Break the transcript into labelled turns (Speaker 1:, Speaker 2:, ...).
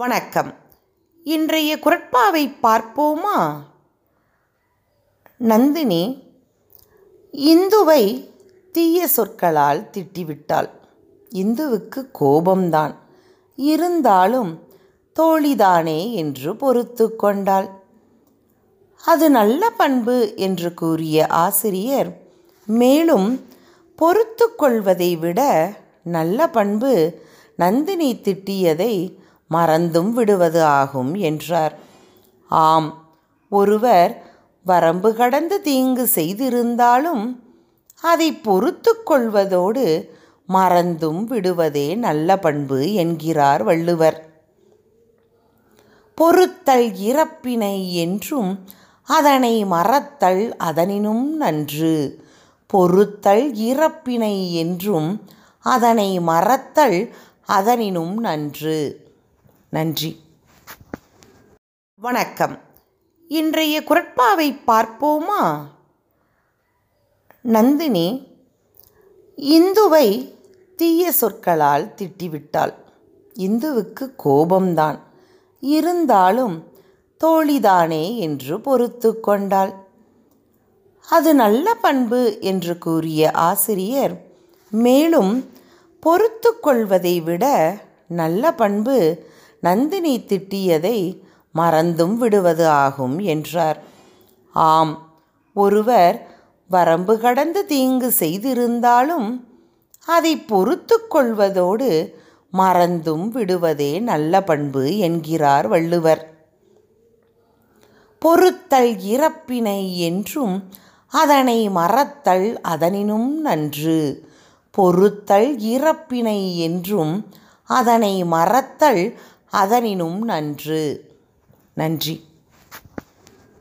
Speaker 1: வணக்கம் இன்றைய குரட்பாவை பார்ப்போமா
Speaker 2: நந்தினி இந்துவை தீய சொற்களால் திட்டிவிட்டாள் இந்துவுக்கு கோபம்தான் இருந்தாலும் தோழிதானே என்று பொறுத்து கொண்டாள் அது நல்ல பண்பு என்று கூறிய ஆசிரியர் மேலும் பொறுத்து கொள்வதை விட நல்ல பண்பு நந்தினி திட்டியதை மறந்தும் விடுவது ஆகும் என்றார் ஆம் ஒருவர் வரம்பு கடந்து தீங்கு செய்திருந்தாலும் அதை பொறுத்து கொள்வதோடு மறந்தும் விடுவதே நல்ல பண்பு என்கிறார் வள்ளுவர்
Speaker 3: பொறுத்தல் இறப்பினை என்றும் அதனை மறத்தல் அதனினும் நன்று பொறுத்தல் இறப்பினை என்றும் அதனை மறத்தல் அதனினும் நன்று நன்றி
Speaker 1: வணக்கம் இன்றைய குரட்பாவை பார்ப்போமா
Speaker 2: நந்தினி இந்துவை தீய சொற்களால் திட்டிவிட்டாள் இந்துவுக்கு கோபம்தான் இருந்தாலும் தோழிதானே என்று பொறுத்து கொண்டாள் அது நல்ல பண்பு என்று கூறிய ஆசிரியர் மேலும் பொறுத்து கொள்வதை விட நல்ல பண்பு நந்தினி திட்டியதை மறந்தும் விடுவது ஆகும் என்றார் ஆம் ஒருவர் வரம்பு கடந்து தீங்கு செய்திருந்தாலும் அதை பொறுத்து கொள்வதோடு மறந்தும் விடுவதே நல்ல பண்பு என்கிறார் வள்ளுவர்
Speaker 3: பொறுத்தல் இறப்பினை என்றும் அதனை மறத்தல் அதனினும் நன்று பொறுத்தல் இறப்பினை என்றும் அதனை மறத்தல் அதனினும் நன்று நன்றி